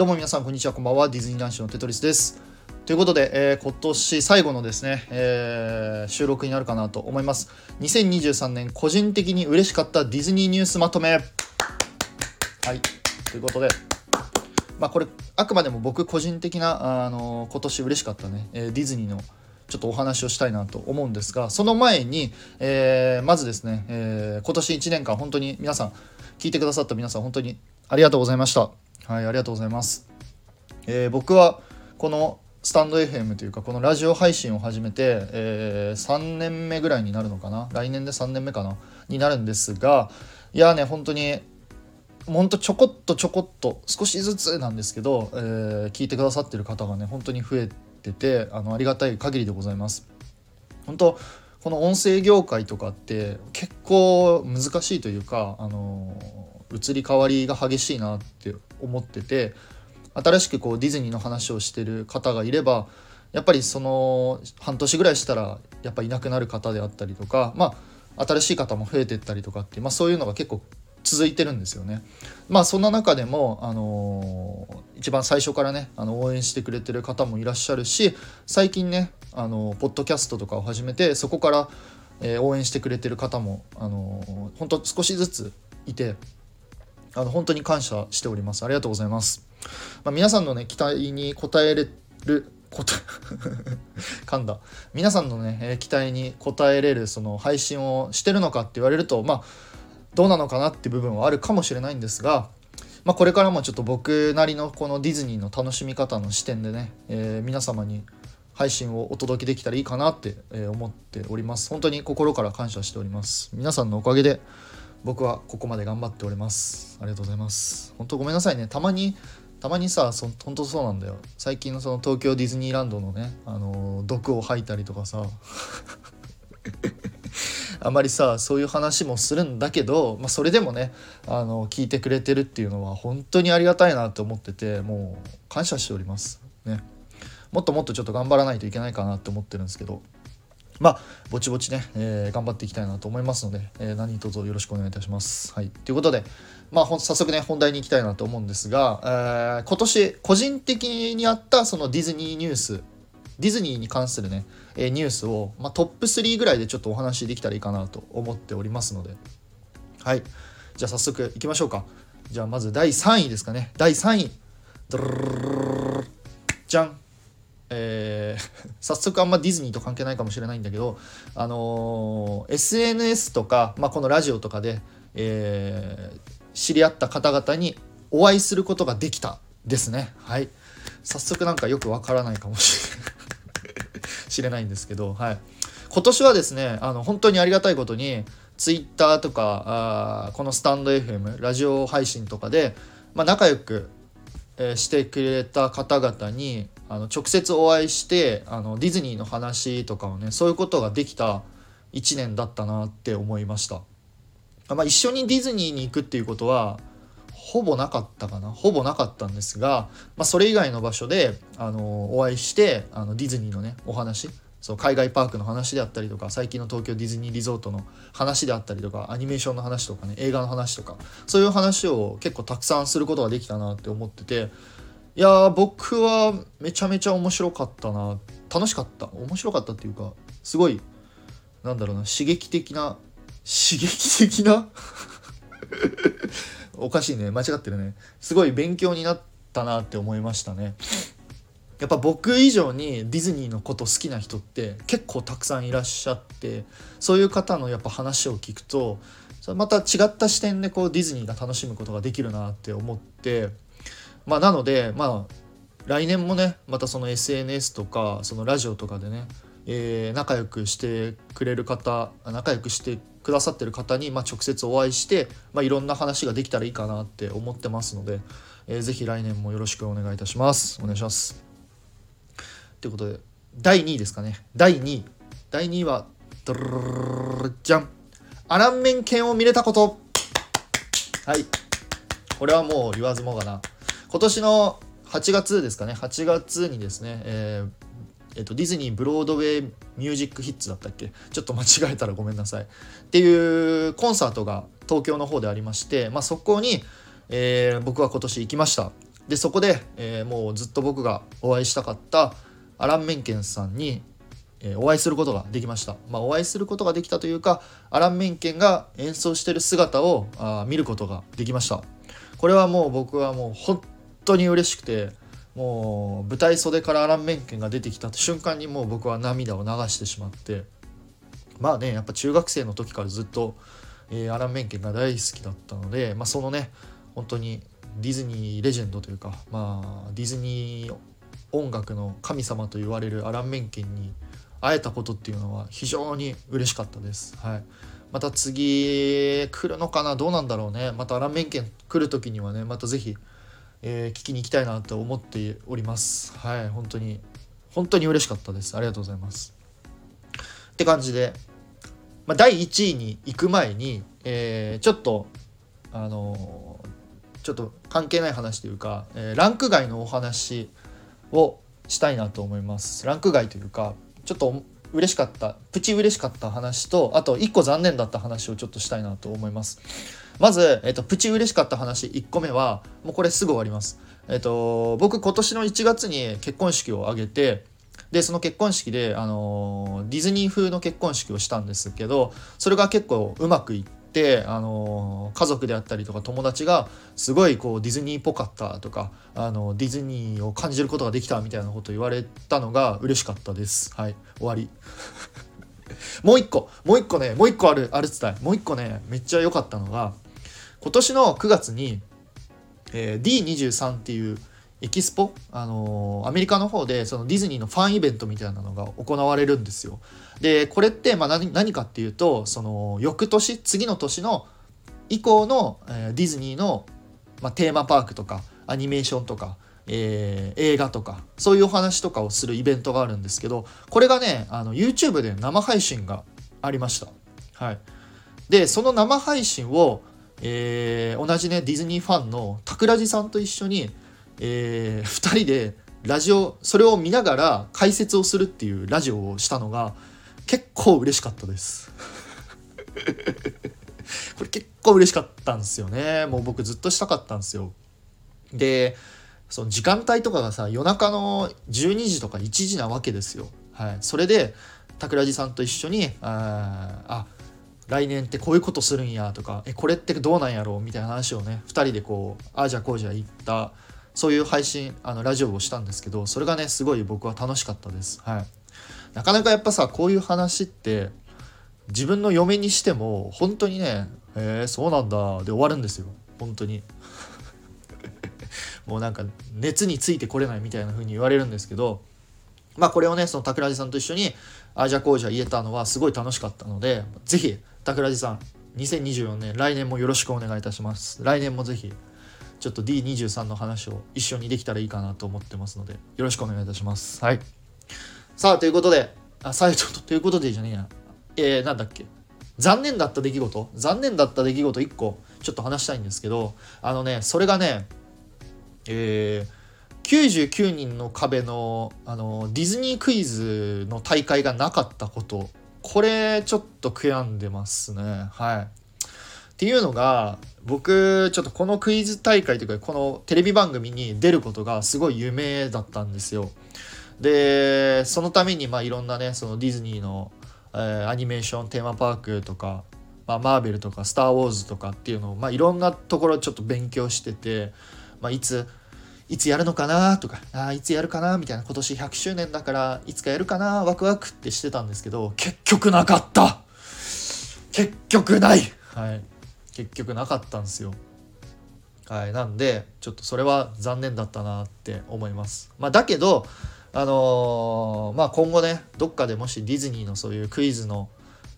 どうも皆さんこんにちはこんばんは。ディズニー男子のテトリスです。ということで、えー、今年最後のですね、えー、収録になるかなと思います。2023年個人的に嬉しかったディズニーニュースまとめ。はい。ということでまあこれあくまでも僕個人的なあの今年嬉しかったね、えー、ディズニーのちょっとお話をしたいなと思うんですがその前に、えー、まずですね、えー、今年1年間本当に皆さん聞いてくださった皆さん本当にありがとうございました。はい、ありがとうございます。えー、僕はこのスタンド FM というかこのラジオ配信を始めて、えー、3年目ぐらいになるのかな？来年で3年目かな？になるんですがいやね本当にほんとちょこっとちょこっと少しずつなんですけど、えー、聞いてくださってる方がね本当に増えててあのありがたい限りでございます。本当この音声業界とかって結構難しいというかあの移り変わりが激しいなって思ってて新しくこうディズニーの話をしてる方がいればやっぱりその半年ぐらいしたらやっぱいなくなる方であったりとかまあ新しい方も増えてったりとかって、まあ、そういうのが結構続いてるんですよね。まあそんな中でも、あのー、一番最初からねあの応援してくれてる方もいらっしゃるし最近ね、あのー、ポッドキャストとかを始めてそこから、えー、応援してくれてる方も、あのー、本当少しずついてあの本当に感謝しております。ありがとうございます、まあ、皆さんのね期待に応えれるこ 噛んだ。皆さんのね、え期待に応えれるその配信をしてるのかって言われるとまあどうなのかなって部分はあるかもしれないんですが、まあ、これからもちょっと僕なりのこのディズニーの楽しみ方の視点でね、えー、皆様に配信をお届けできたらいいかなって思っております。本当に心から感謝しております。皆さんのおかげで僕はここまで頑張っております。ありがとうございます。本当ごめんなさいね。たまにたまにさそ本当そうなんだよ。最近のその東京ディズニーランドのねあの毒を吐いたりとかさ。あまりさそういう話もするんだけど、まあ、それでもねあの聞いてくれてるっていうのは本当にありがたいなと思っててもう感謝しております。ね。もっともっとちょっと頑張らないといけないかなって思ってるんですけど。まあ、ぼちぼちね、えー、頑張っていきたいなと思いますので、えー、何卒よろしくお願いいたします。はい。ということで、まあ、早速ね、本題に行きたいなと思うんですが、えー、今年、個人的にあったそのディズニーニュース、ディズニーに関するね、え、ニュースを、まあ、トップ3ぐらいでちょっとお話できたらいいかなと思っておりますので、はい。じゃあ早速いきましょうか。じゃあまず第3位ですかね。第3位。じゃん。えー、早速あんまディズニーと関係ないかもしれないんだけど、あのー、SNS とか、まあ、このラジオとかで、えー、知り合った方々にお会いすることができたですね。はい。早速なんかよくわからないかもしれない んですけど、はい。今年はですね、あの本当にありがたいことに、Twitter とかあこのスタンド FM ラジオ配信とかで、まあ、仲良くえしてくれた方々にあの直接お会いしてあのディズニーの話とかをねそういうことができた1年だったなって思いました、まあ、一緒にディズニーに行くっていうことはほぼなかったかな。ほぼなかったんですが、まあ、それ以外の場所であのお会いしてあのディズニーのねお話。そう海外パークの話であったりとか最近の東京ディズニーリゾートの話であったりとかアニメーションの話とかね映画の話とかそういう話を結構たくさんすることができたなって思ってていや僕はめちゃめちゃ面白かったな。楽しかった。面白かったっていうかすごいなんだろうな刺激的な刺激的な？おかしいね。間違ってるね。すごい勉強になったなって思いましたね。やっぱ僕以上にディズニーのこと好きな人って結構たくさんいらっしゃってそういう方のやっぱ話を聞くとまた違った視点でこうディズニーが楽しむことができるなって思ってまあなのでまあ来年もねまたその SNS とかそのラジオとかでね、えー、仲良くしてくれる方仲良くしてくださってる方に、まあ、直接お会いして、まあ、いろんな話ができたらいいかなって思ってますので、えー、ぜひ来年もよろしくお願いいたします。お願いします。ということで第2位ですかね。第2位。第2位はドルじゃんアランメン犬を見れたことはいこれはもう言わずもがな今年の8月ですかね。8月にですね、えーえっと、ディズニーブロードウェイミュージックヒッツだったっけ？ちょっと間違えたらごめんなさい。っていうコンサートが東京の方でありまして、まあ、そこに、えー、僕は今年行きました。でそこで、えー、もうずっと僕がお会いしたかったアラン・メンケンさんに、えー、お会いすることができました、まあ、お会いすることができたというかアラン・メンケンが演奏してる姿をあ見ることができました。これはもう僕はもう本当に嬉しくてもう舞台袖からアラン・メンケンが出てきた瞬間にもう僕は涙を流してしまってまあねやっぱ中学生の時からずっと、えー、アラン・メンケンが大好きだったので、まあ、そのね本当にディズニーレジェンドというか、まあ、ディズニー音楽の神様と言われるアラン・メンケンに会えたことっていうのは非常に嬉しかったです。はい、また次来るのかな？どうなんだろうね。またアラン・メンケン来る時にはねまた是非、えー、聞きに行きたいなと思っております。はい本当に。本当に嬉しかったです。ありがとうございます。って感じで、まあ、第1位に行く前に、えー、ちょっとあのちょっと関係ない話というか、えー、ランク外のお話をしたいなと思います。ランク外というかちょっと嬉しかったプチ嬉しかった話とあと1個残念だった話をちょっとしたいなと思います。まず、えっと、プチ嬉しかった話1個目はもうこれすぐ終わります。えっと僕今年の1月に結婚式を挙げてでその結婚式で、あのディズニー風の結婚式をしたんですけどそれが結構うまくいって、あの家族であったりとか友達がすごいこうディズニーっぽかったとかあのディズニーを感じることができたみたいなことを言われたのが嬉しかったです。はい終わり もう一個もう一個ねもう一個あるあるっつったもう一個ねめっちゃ良かったのが今年の9月に、えー、D23 っていうエキスポ、あのー、アメリカの方でそのディズニーのファンイベントみたいなのが行われるんですよ。でこれってまあ何何かっていうとその翌年次の年の以降の、えー、ディズニーの、まあ、テーマパークとかアニメーションとか、えー、映画とかそういうお話とかをするイベントがあるんですけどこれがねあの YouTube で生配信がありました。はい、でその生配信を、えー、同じねディズニーファンの桜地さんと一緒にえー、2人でラジオそれを見ながら解説をするっていうラジオをしたのが結構嬉しかったです。これ結構嬉しかったんですよね。もう僕ずっとしたかったんですよ。でその時間帯とかがさ夜中の12時とか1時なわけですよ。はい。それで桜地さんと一緒にああ来年ってこういうことするんやとかえこれってどうなんやろうみたいな話をね2人でこうああじゃあこうじゃ言ったそういう配信あのラジオをしたんですけどそれがねすごい僕は楽しかったです。はい、なかなかやっぱさこういう話って自分の嫁にしても本当にね「へえそうなんだ」で終わるんですよ本当に。もうなんか熱についてこれないみたいな風に言われるんですけどまあこれをねその桜地さんと一緒にあじゃこうじゃ言えたのはすごい楽しかったので是非桜地さん2024年来年もよろしくお願いいたします来年も是非ちょっと D23 の話を一緒にできたらいいかなと思ってますので、よろしくお願いいたします。はい。さあ、ということで、あ、最初ということでじゃねえや。えー、なんだっけ。残念だった出来事？残念だった出来事1個ちょっと話したいんですけど、あのね、それがね、えー、99人の壁のあのディズニークイズの大会がなかったことこれちょっと悔やんでますねはいっていうのが僕ちょっとこのクイズ大会というかこのテレビ番組に出ることがすごい夢だったんですよ。でそのためにまあいろんなねそのディズニーの、えー、アニメーションテーマパークとか、まあ、マーベルとか「スター・ウォーズ」とかっていうのを、まあ、いろんなところちょっと勉強してて、まあ、いついつやるのかなとかあいつやるかなみたいな今年100周年だからいつかやるかなワクワクってしてたんですけど結局なかった。結局ない。はい。結局なかったんですよ。はい、なんでちょっとそれは残念だったなって思います。まあ、だけど、あのー、まあ、今後ねどっかでもしディズニーのそういうクイズの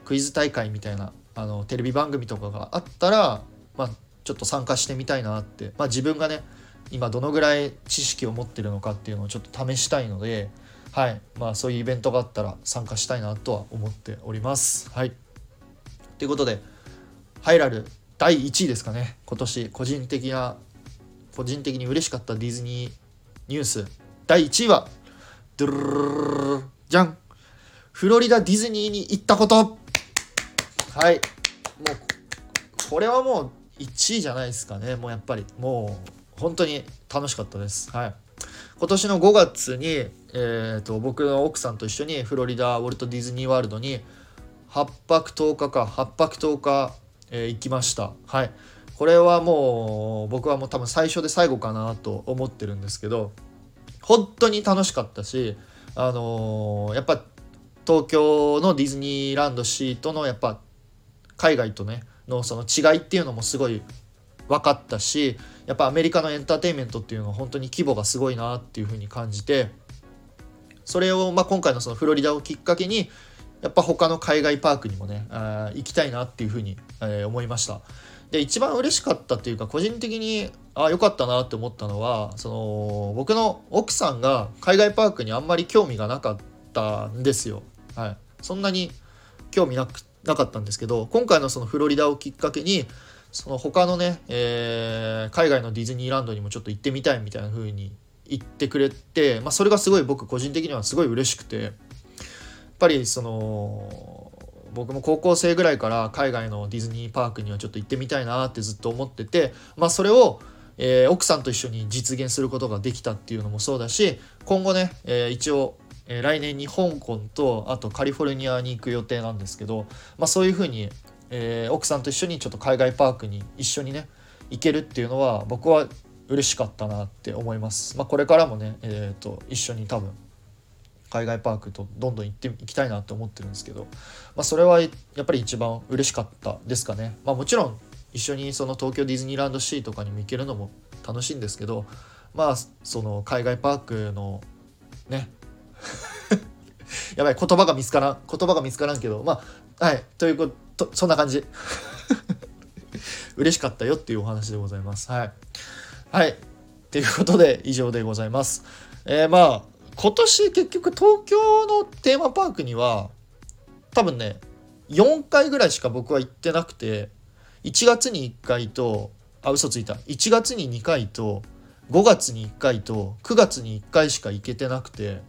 クイズ大会みたいなあのテレビ番組とかがあったら、まあ、ちょっと参加してみたいなって、まあ、自分がね今どのぐらい知識を持ってるのかっていうのをちょっと試したいので、はいまあ、そういうイベントがあったら参加したいなとは思っております。はい、ということでハイラル第1位ですかね今年個人的な個人的に嬉しかったディズニーニュース第1位はドゥルルルじゃんフロリダディズニーに行ったことはいもうこれはもう1位じゃないですかねもうやっぱりもう本当に楽しかったです。はい。今年の5月に、えーと、僕の奥さんと一緒にフロリダウォルト・ディズニー・ワールドに8泊10日か8泊10日、えー、行きました。はい。これはもう僕はもう多分最初で最後かなと思ってるんですけど本当に楽しかったしあのー、やっぱ東京のディズニーランドシートのやっぱ海外とねのその違いっていうのもすごい分かったしやっぱアメリカのエンターテインメントっていうのは本当に規模がすごいなっていうふうに感じてそれをま今回のそのフロリダをきっかけにやっぱ他の海外パークにもね行きたいなっていうふうに、え思いました。で一番嬉しかったっていうか個人的にあ良かったなって思ったのはその僕の奥さんが海外パークにあんまり興味がなかったんですよ。はい、そんなに興味なくなかったんですけど今回のそのフロリダをきっかけにその他のね、えー、海外のディズニーランドにもちょっと行ってみたいみたいな風に言ってくれて、まあ、それがすごい僕個人的にはすごい嬉しくてぱりその僕も高校生ぐらいから海外のディズニーパークにはちょっと行ってみたいなってずっと思ってて、まあ、それを、えー、奥さんと一緒に実現することができたっていうのもそうだし今後ね、えー、一応えー、来年に香港とあとカリフォルニアに行く予定なんですけど、まあ、そういうふうに、え、奥さんと一緒にちょっと海外パークに一緒にね行けるっていうのは僕は嬉しかったなって思います。まあ、これからもね、えーと、一緒に多分海外パークとどんどん行っていきたいなって思ってるんですけど、まあ、それはやっぱり一番嬉しかったですかね。まあ、もちろん一緒にその東京ディズニーランドシーとかにも行けるのも楽しいんですけどまあその海外パークのね やばい、言葉が見つからん。言葉が見つからんけど、まあ、はい、ということ、そんな感じ。嬉しかったよっていうお話でございます。はい。はい。ということで、以上でございます。えー、まあ、今年結局東京のテーマパークには、多分ね、4回ぐらいしか僕は行ってなくて、1月に1回と、あ、嘘ついた。1月に2回と、5月に1回と、9月に1回しか行けてなくて、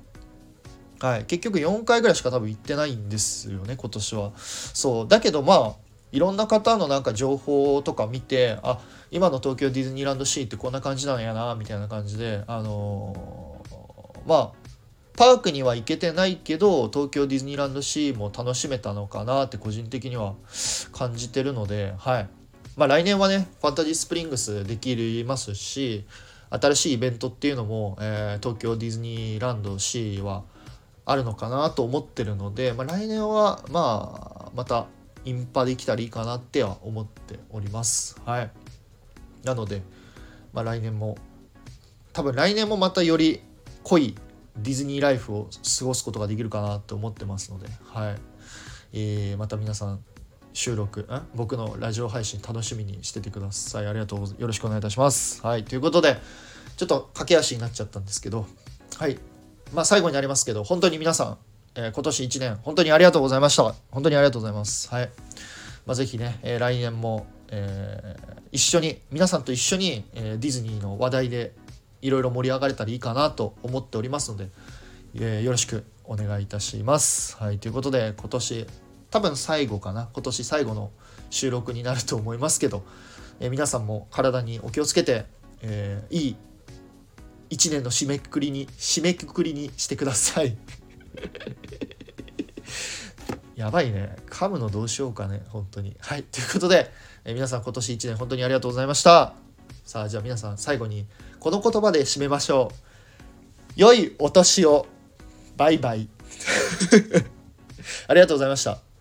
はい、結局4回ぐらいしか多分行ってないんですよね今年は。そうだけどまあいろんな方のなんか情報とか見てあ今の東京ディズニーランドシーってこんな感じなんやなみたいな感じであのー、まあパークには行けてないけど東京ディズニーランドシーも楽しめたのかなって個人的には感じてるのではいまあ来年はねファンタジースプリングスできますし新しいイベントっていうのも、えー、東京ディズニーランドシーはあるのかなと思ってるので、まあ、来年はまあまたインパできたらいいかなっては思っております。はい。なので、まあ、来年も多分来年もまたより濃いディズニーライフを過ごすことができるかなと思ってますので、はいえー、また皆さん収録ん僕のラジオ配信楽しみにしててくださいありがとうよろしくお願いいたしますはいということでちょっと駆け足になっちゃったんですけどはいまあ、最後になりますけど、本当に皆さん、えー、今年1年、本当にありがとうございました。本当にありがとうございます。はい。まあ、ぜひね、えー、来年も、えー、一緒に、皆さんと一緒に、えディズニーの話題でいろいろ盛り上がれたらいいかなと思っておりますので、えよろしくお願いいたします。はい。ということで、今年、多分最後かな。今年最後の収録になると思いますけど、え皆さんも体にお気をつけて、えいい1年の締めくくりに締めくくりにしてください やばいね噛むのどうしようかね本当にはいということで、え皆さん今年1年本当にありがとうございましたさあじゃあ皆さん最後にこの言葉で締めましょう。良いお年を。バイバイ。ありがとうございました